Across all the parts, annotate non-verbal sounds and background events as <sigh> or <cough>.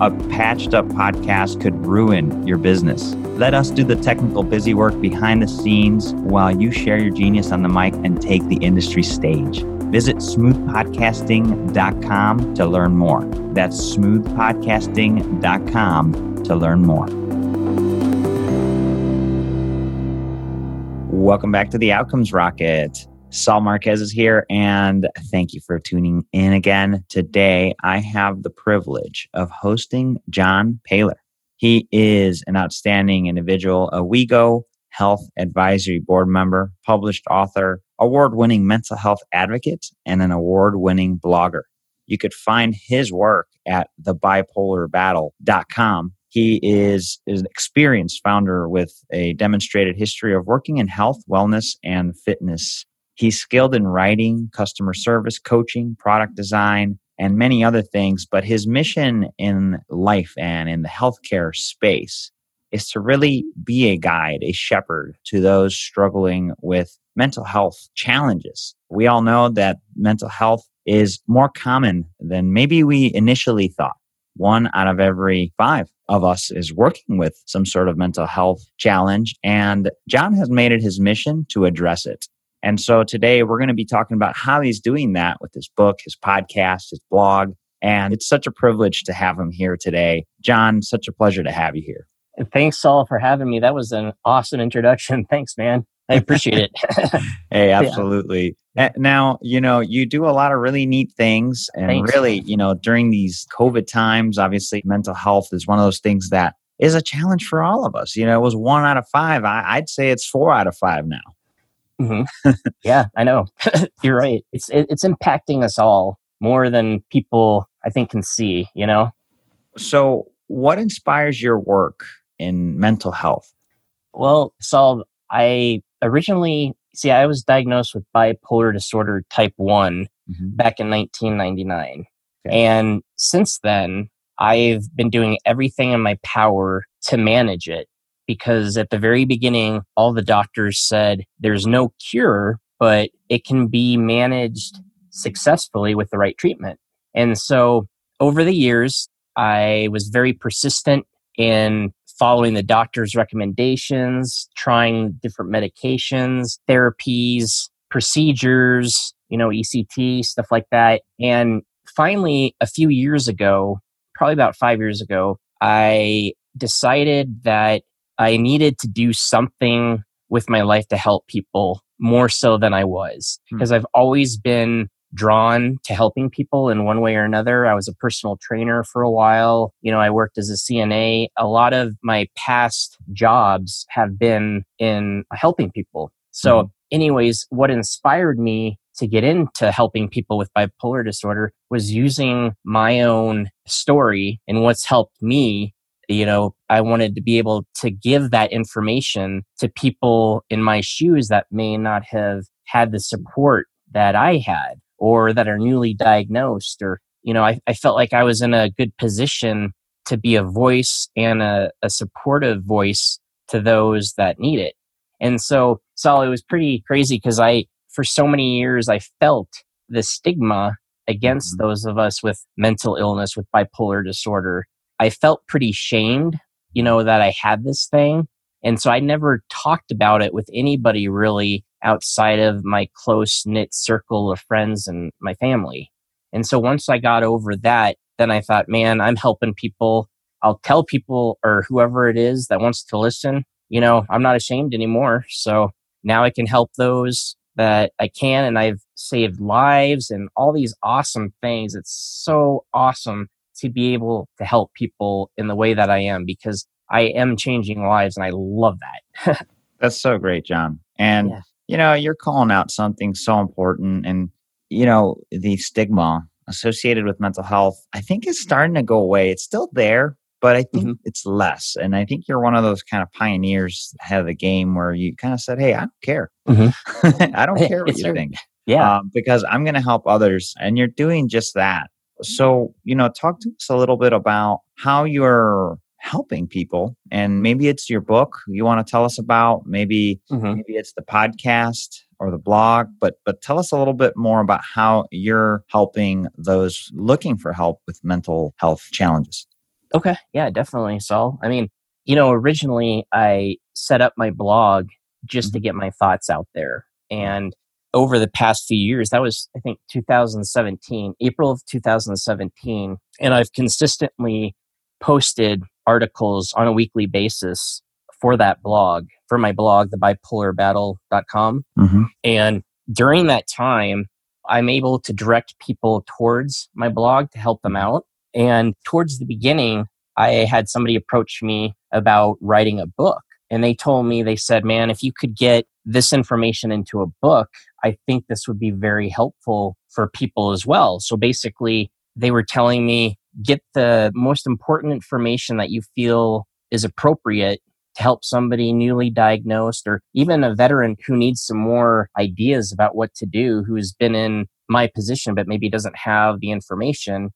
A patched up podcast could ruin your business. Let us do the technical busy work behind the scenes while you share your genius on the mic and take the industry stage. Visit smoothpodcasting.com to learn more. That's smoothpodcasting.com to learn more. Welcome back to the Outcomes Rocket. Saul Marquez is here, and thank you for tuning in again. Today, I have the privilege of hosting John Poehler. He is an outstanding individual, a WeGo Health Advisory Board member, published author, award winning mental health advocate, and an award winning blogger. You could find his work at thebipolarbattle.com. He is, is an experienced founder with a demonstrated history of working in health, wellness, and fitness He's skilled in writing, customer service, coaching, product design, and many other things. But his mission in life and in the healthcare space is to really be a guide, a shepherd to those struggling with mental health challenges. We all know that mental health is more common than maybe we initially thought. One out of every five of us is working with some sort of mental health challenge, and John has made it his mission to address it. And so today we're going to be talking about how he's doing that with his book, his podcast, his blog. And it's such a privilege to have him here today. John, such a pleasure to have you here. Thanks, Saul, for having me. That was an awesome introduction. <laughs> Thanks, man. I appreciate it. <laughs> hey, absolutely. Yeah. Now, you know, you do a lot of really neat things. And Thanks. really, you know, during these COVID times, obviously, mental health is one of those things that is a challenge for all of us. You know, it was one out of five. I, would say it's four out of five now. Mm-hmm. yeah, I know. <laughs> You're right. It's it, it's impacting us all more than people I think can see. You know. So, what inspires your work in mental health? Well, Saul, I originally see I was diagnosed with bipolar disorder type one mm-hmm. back in 1999, okay. and since then I've been doing everything in my power to manage it because at the very beginning, all the doctors said there's no cure, but it can be managed successfully with the right treatment. And so over the years, I was very persistent in following the doctor's recommendations, trying different medications, therapies, procedures, you know, ECT, stuff like that. And finally, a few years ago, probably about five years ago, I decided that I needed to do something with my life to help people more so than I was because hmm. I've always been drawn to helping people in one way or another. I was a personal trainer for a while. You know, I worked as a CNA. A lot of my past jobs have been in helping people. So, hmm. anyways, what inspired me to get into helping people with bipolar disorder was using my own story and what's helped me you know, I wanted to be able to give that information to people in my shoes that may not have had the support that I had or that are newly diagnosed or, you know, I, I felt like I was in a good position to be a voice and a, a supportive voice to those that need it. And so, Saul, it was pretty crazy because I, for so many years, I felt the stigma against mm-hmm. those of us with mental illness, with bipolar disorder, I felt pretty shamed, you know, that I had this thing. And so I never talked about it with anybody really outside of my close knit circle of friends and my family. And so once I got over that, then I thought, man, I'm helping people. I'll tell people or whoever it is that wants to listen, you know, I'm not ashamed anymore. So now I can help those that I can. And I've saved lives and all these awesome things. It's so awesome to be able to help people in the way that I am because I am changing lives and I love that. <laughs> That's so great, John. And, yeah. you know, you're calling out something so important. And, you know, the stigma associated with mental health, I think is starting to go away. It's still there, but I think mm-hmm. it's less. And I think you're one of those kind of pioneers ahead of the game where you kind of said, Hey, I don't care. Mm-hmm. <laughs> I don't <laughs> care what you think. Yeah. Um, because I'm going to help others. And you're doing just that. So, you know, talk to us a little bit about how you're helping people and maybe it's your book you want to tell us about maybe mm-hmm. maybe it's the podcast or the blog but but tell us a little bit more about how you're helping those looking for help with mental health challenges okay yeah definitely so i mean you know originally i set up my blog just mm-hmm. to get my thoughts out there and over the past few years that was i think 2017 april of 2017 and i've consistently posted articles on a weekly basis for that blog, for my blog, the bipolarbattle.com. Mm-hmm. And during that time, I'm able to direct people towards my blog to help them out. And towards the beginning, I had somebody approach me about writing a book. And they told me, they said, man, if you could get this information into a book, I think this would be very helpful for people as well. So basically, they were telling me get the most important information that you feel is appropriate to help somebody newly diagnosed or even a veteran who needs some more ideas about what to do who's been in my position but maybe doesn't have the information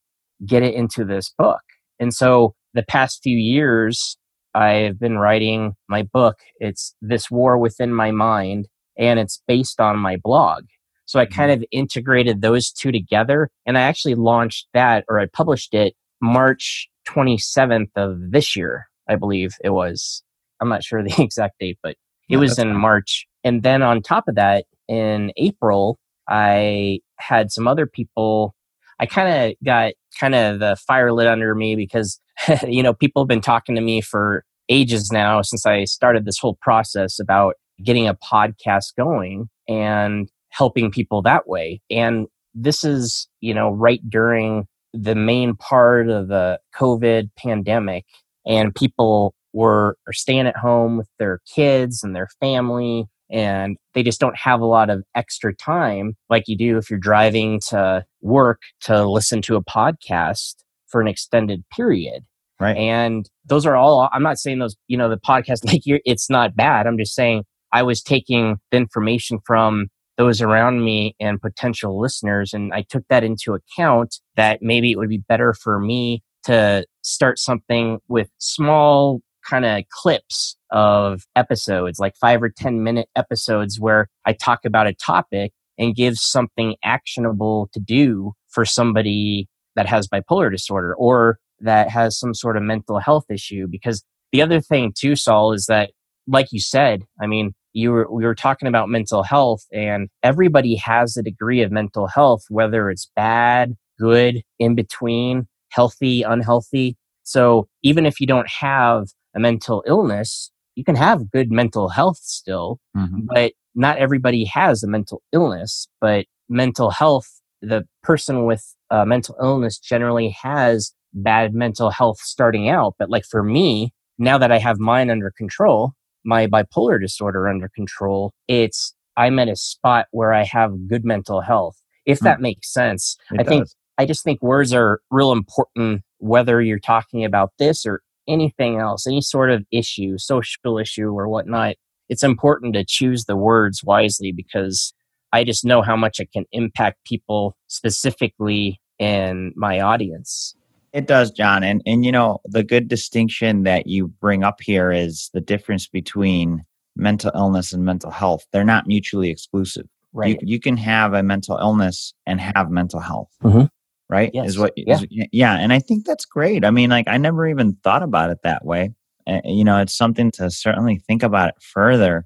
get it into this book. And so the past few years i've been writing my book. It's this war within my mind and it's based on my blog so I kind mm-hmm. of integrated those two together and I actually launched that or I published it March 27th of this year, I believe it was. I'm not sure the <laughs> exact date, but it yeah, was in fine. March. And then on top of that, in April, I had some other people. I kind of got kind of the fire lit under me because, <laughs> you know, people have been talking to me for ages now since I started this whole process about getting a podcast going. And helping people that way. And this is, you know, right during the main part of the COVID pandemic and people were are staying at home with their kids and their family and they just don't have a lot of extra time like you do if you're driving to work to listen to a podcast for an extended period right and those are all i'm not saying those you know the podcast <laughs> like you're it's not bad i'm just saying i was taking the information from those around me and potential listeners. And I took that into account that maybe it would be better for me to start something with small kind of clips of episodes, like five or 10 minute episodes where I talk about a topic and give something actionable to do for somebody that has bipolar disorder or that has some sort of mental health issue. Because the other thing too, Saul, is that, like you said, I mean, you were we were talking about mental health and everybody has a degree of mental health whether it's bad good in between healthy unhealthy. So even if you don't have a mental illness you can have good mental health still mm-hmm. but not everybody has a mental illness. But mental health the person with a mental illness generally has bad mental health starting out. But like for me now that i have mine under control my bipolar disorder under control, it's I'm at a spot where I have good mental health. If hmm. that mm. makes sense. It I does. think I just think words are real important whether you're talking about this or anything else, any sort of issue, social issue or whatnot. It's important to choose the words wisely because I just know how much it can impact people specifically in my audience. It does, John. And and you know, the good distinction that you bring up here is the difference between mental illness and mental health. They're not mutually exclusive. Right. You, you can have a mental illness and have mental health. Mm-hmm. Right? Yes. Is what yeah. Is, yeah, and I think that's great. I mean, like I never even thought about it that way. Uh, you know, it's something to certainly think about it further.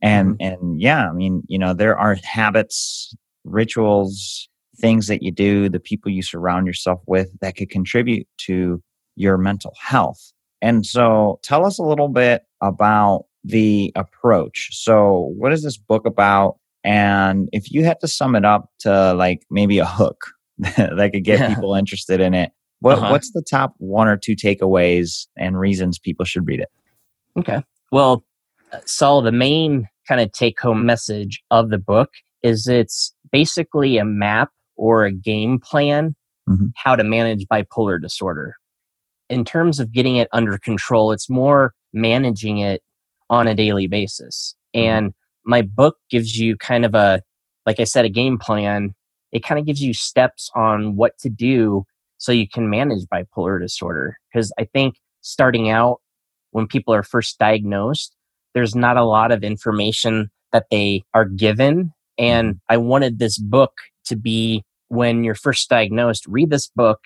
And mm-hmm. and yeah, I mean, you know, there are habits, rituals, things that you do, the people you surround yourself with that could contribute to your mental health. And so tell us a little bit about the approach. So, what is this book about? And if you had to sum it up to like maybe a hook <laughs> that could get yeah. people interested in it, what, uh-huh. what's the top one or two takeaways and reasons people should read it? Okay. Well, uh, Saul, the main kind of take home message of the book is it's basically a map or a game plan mm-hmm. how to manage bipolar disorder. in terms of getting it under control, it's more managing it on a daily basis. Mm-hmm. And my book gives you kind of a, like I said, a game plan. It kind of gives you steps on what to do so you can manage bipolar disorder. Because I think starting out, when people are first diagnosed, there's not a lot of information that they are given. And mm-hmm. I wanted this book to be when you're first diagnosed, read this book.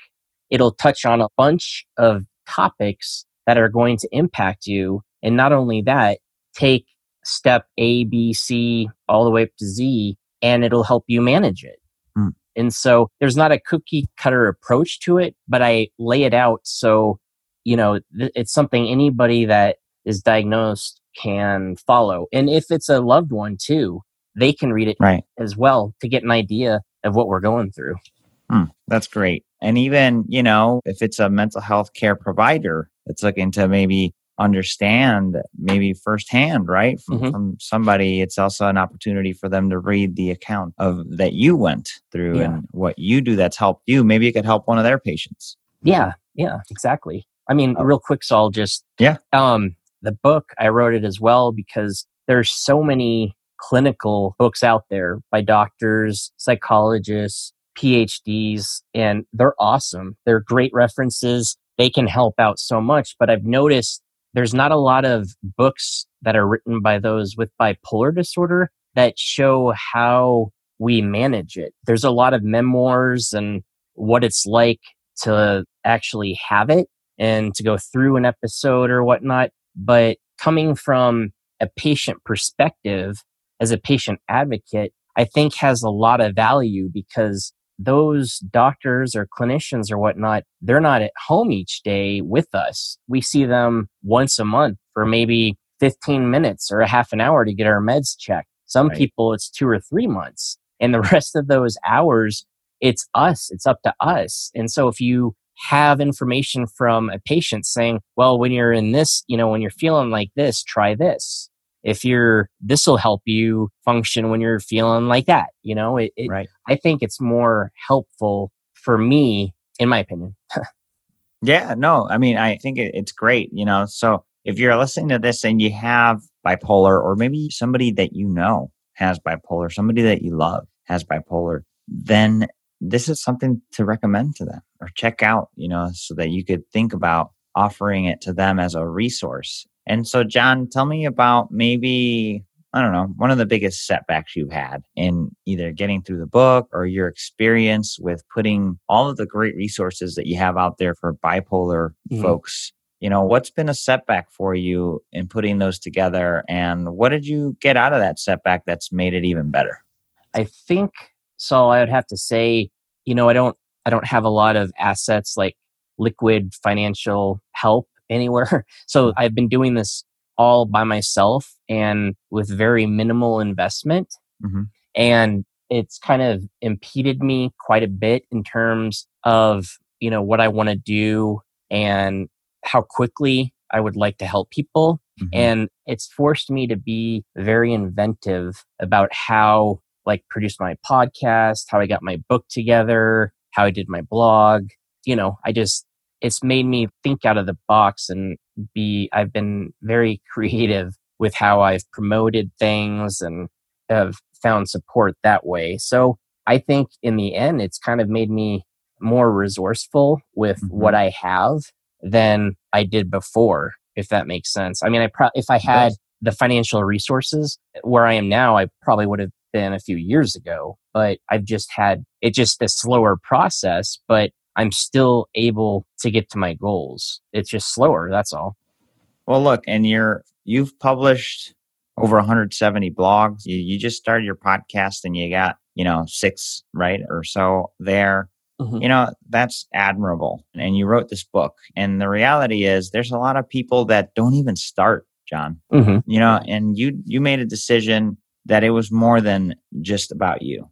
It'll touch on a bunch of topics that are going to impact you. And not only that, take step A, B, C, all the way up to Z, and it'll help you manage it. Mm. And so there's not a cookie cutter approach to it, but I lay it out so, you know, th- it's something anybody that is diagnosed can follow. And if it's a loved one too, they can read it right. as well to get an idea of what we're going through. Hmm, that's great. And even, you know, if it's a mental health care provider that's looking to maybe understand maybe firsthand, right? From, mm-hmm. from somebody, it's also an opportunity for them to read the account of that you went through yeah. and what you do that's helped you. Maybe it could help one of their patients. Yeah, yeah, exactly. I mean, oh. real quick, so I'll just yeah. Um, the book I wrote it as well because there's so many clinical books out there by doctors, psychologists, PhDs, and they're awesome. They're great references. They can help out so much. But I've noticed there's not a lot of books that are written by those with bipolar disorder that show how we manage it. There's a lot of memoirs and what it's like to actually have it and to go through an episode or whatnot. But coming from a patient perspective, as a patient advocate, I think has a lot of value because those doctors or clinicians or whatnot, they're not at home each day with us. We see them once a month for maybe 15 minutes or a half an hour to get our meds checked. Some right. people, it's two or three months. And the <laughs> rest of those hours, it's us, it's up to us. And so if you have information from a patient saying, well, when you're in this, you know, when you're feeling like this, try this if you're this will help you function when you're feeling like that you know? It, it, right. I think it's more helpful for me in my opinion. <laughs> Yeah no i mean i think it, it's great you know? So if you're listening to this and you have bipolar or maybe somebody that you know has bipolar somebody that you love has bipolar then this is something to recommend to them or check out you know so that you could think about offering it to them as a resource and so, John, tell me about maybe, I don't know, one of the biggest setbacks you've had in either getting through the book or your experience with putting all of the great resources that you have out there for bipolar mm-hmm. folks. You know, what's been a setback for you in putting those together? And what did you get out of that setback that's made it even better? I think so. I would have to say, you know, I don't, I don't have a lot of assets like liquid financial help anywhere. <laughs> So I've been doing this all by myself and with very minimal investment. Mm-hmm. And it's kind of impeded me quite a bit in terms of, you know, what I want to do and how quickly I would like to help people. Mm-hmm. And it's forced me to be very inventive about how like produce my podcast, how I got my book together, how I did my blog. You know, I just it's made me think out of the box and be I've been very <laughs> creative with how I've promoted things and have found support that way. So I think in the end it's kind of made me more resourceful with mm-hmm. what I have than I did before if that makes sense. I mean I pro- if I had the financial resources where I am now I probably would have been a few years ago, but I've just had it just a slower process, but I'm still able to get to my goals. It's just slower. That's all. Well, look, and you're you've published over 170 blogs. You, you just started your podcast and you got you know six right or so there. Mm-hmm. You know that's admirable. And you wrote this book. And the reality is, there's a lot of people that don't even start, John. Mm-hmm. You know, and you you made a decision that it was more than just about you.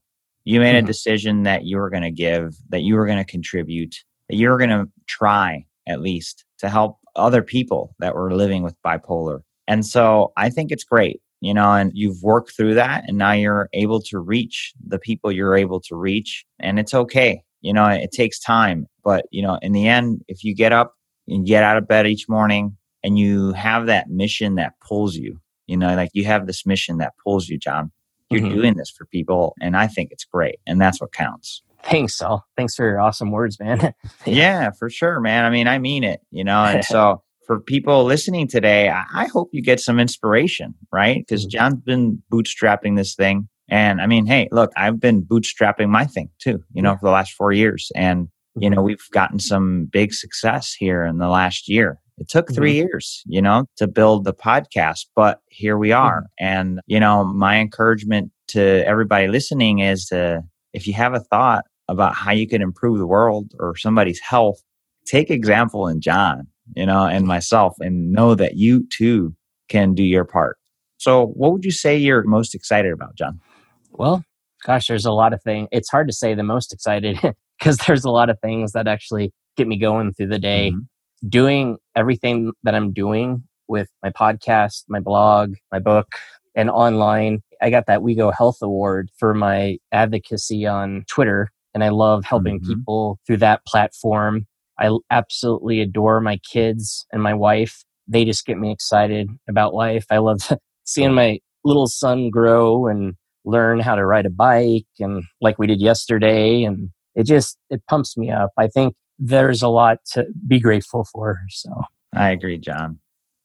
You made mm-hmm. a decision that you were going to give, that you were going to contribute, that you were going to try at least to help other people that were living with bipolar. And so I think it's great, you know, and you've worked through that and now you're able to reach the people you're able to reach. And it's okay. You know, it takes time, but, you know, in the end, if you get up and get out of bed each morning and you have that mission that pulls you. You know, like you have this mission that pulls you, John. You're mm-hmm. doing this for people, and I think it's great, and that's what counts. Thanks, Saul. Thanks for your awesome words, man. <laughs> yeah, for sure, man. I mean, I mean it, you know, and so <laughs> for people listening today, I hope you get some inspiration, right? Because mm-hmm. John's been bootstrapping this thing. And I mean, hey, look, I've been bootstrapping my thing too, you know, yeah. for the last four years. And, you know, mm-hmm. we've gotten some big success here in the last year. It took 3 mm-hmm. years, you know, to build the podcast, but here we are. Mm-hmm. And, you know, my encouragement to everybody listening is to, if you have a thought about how you can improve the world or somebody's health, take example in John, you know, and myself and know that you too can do your part. So, what would you say you're most excited about, John? Well, gosh, there's a lot of things. It's hard to say the most excited <laughs> because there's a lot of things that actually get me going through the day. Mm-hmm doing everything that I'm doing with my podcast, my blog, my book, and online. I got that WeGo Health Award for my advocacy on Twitter, and I love helping mm-hmm. people through that platform. I absolutely adore my kids and my wife. They just get me excited about life. I love <laughs> seeing my little son grow and learn how to ride a bike and like we did yesterday and it just it pumps me up. I think there's a lot to be grateful for. So I agree, John.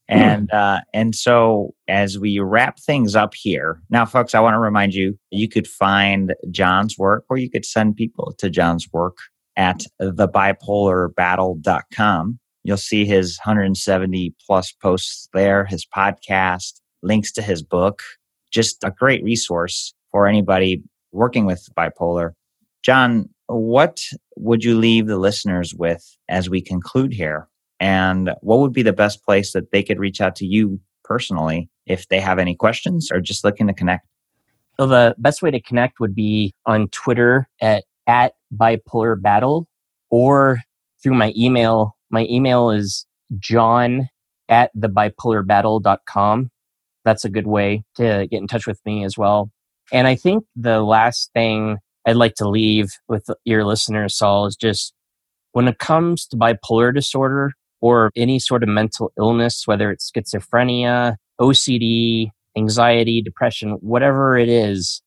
And uh, and so as we wrap things up here, now, folks, I want to remind you you could find John's work, or you could send people to John's work at thebipolarbattle.com. You'll see his 170 plus posts there, his podcast, links to his book, just a great resource for anybody working with bipolar. John, what would you leave the listeners with as we conclude here? And what would be the best place that they could reach out to you personally if they have any questions or just looking to connect? So the best way to connect would be on Twitter at, at bipolar battle or through my email. My email is john at thebipolarbattle.com. That's a good way to get in touch with me as well. And I think the last thing I'd like to leave with your listeners, Saul, is just when it comes to bipolar disorder or any sort of mental illness, whether it's schizophrenia, OCD, anxiety, depression, whatever it is,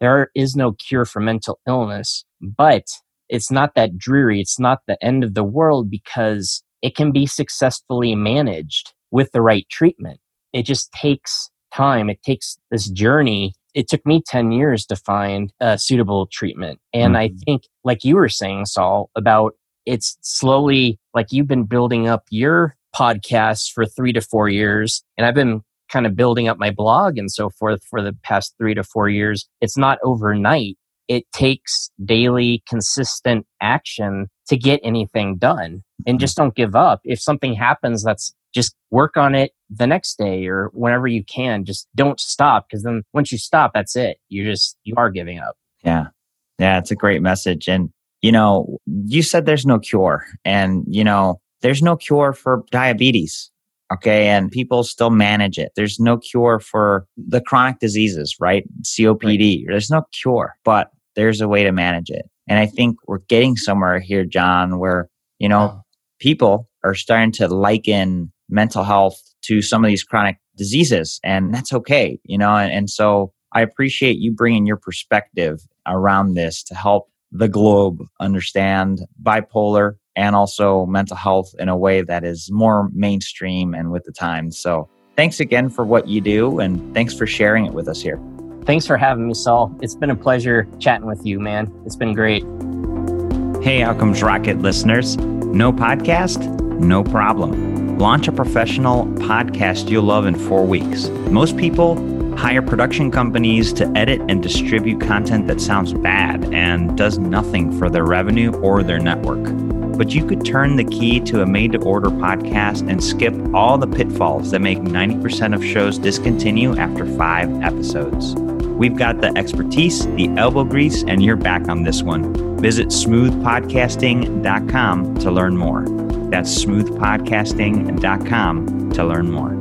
there is no cure for mental illness. But it's not that dreary. It's not the end of the world because it can be successfully managed with the right treatment. It just takes time. It takes this journey it took me 10 years to find a suitable treatment. And mm-hmm. I think, like you were saying, Saul, about it's slowly like you've been building up your podcast for three to four years. And I've been kind of building up my blog and so forth for the past three to four years. It's not overnight. It takes daily, consistent action to get anything done. And mm-hmm. just don't give up. If something happens that's just work on it the next day or whenever you can. Just don't stop because then once you stop, that's it. You just, you are giving up. Yeah. Yeah. It's a great message. And, you know, you said there's no cure and, you know, there's no cure for diabetes. Okay. And people still manage it. There's no cure for the chronic diseases, right? COPD. Right. There's no cure, but there's a way to manage it. And I think we're getting somewhere here, John, where, you know, people are starting to liken mental health to some of these chronic diseases and that's okay you know and, and so i appreciate you bringing your perspective around this to help the globe understand bipolar and also mental health in a way that is more mainstream and with the times. So thanks again for what you do and thanks for sharing it with us here. Thanks for having me saul. It's been a pleasure chatting with you man. It's been great. Hey outcomes rocket listeners? No podcast? No problem Launch a professional podcast you'll love in four weeks. Most people hire production companies to edit and distribute content that sounds bad and does nothing for their revenue or their network. But you could turn the key to a made to order podcast and skip all the pitfalls that make 90% of shows discontinue after five episodes. We've got the expertise, the elbow grease, and you're back on this one. Visit smoothpodcasting.com to learn more. That's smoothpodcasting.com to learn more.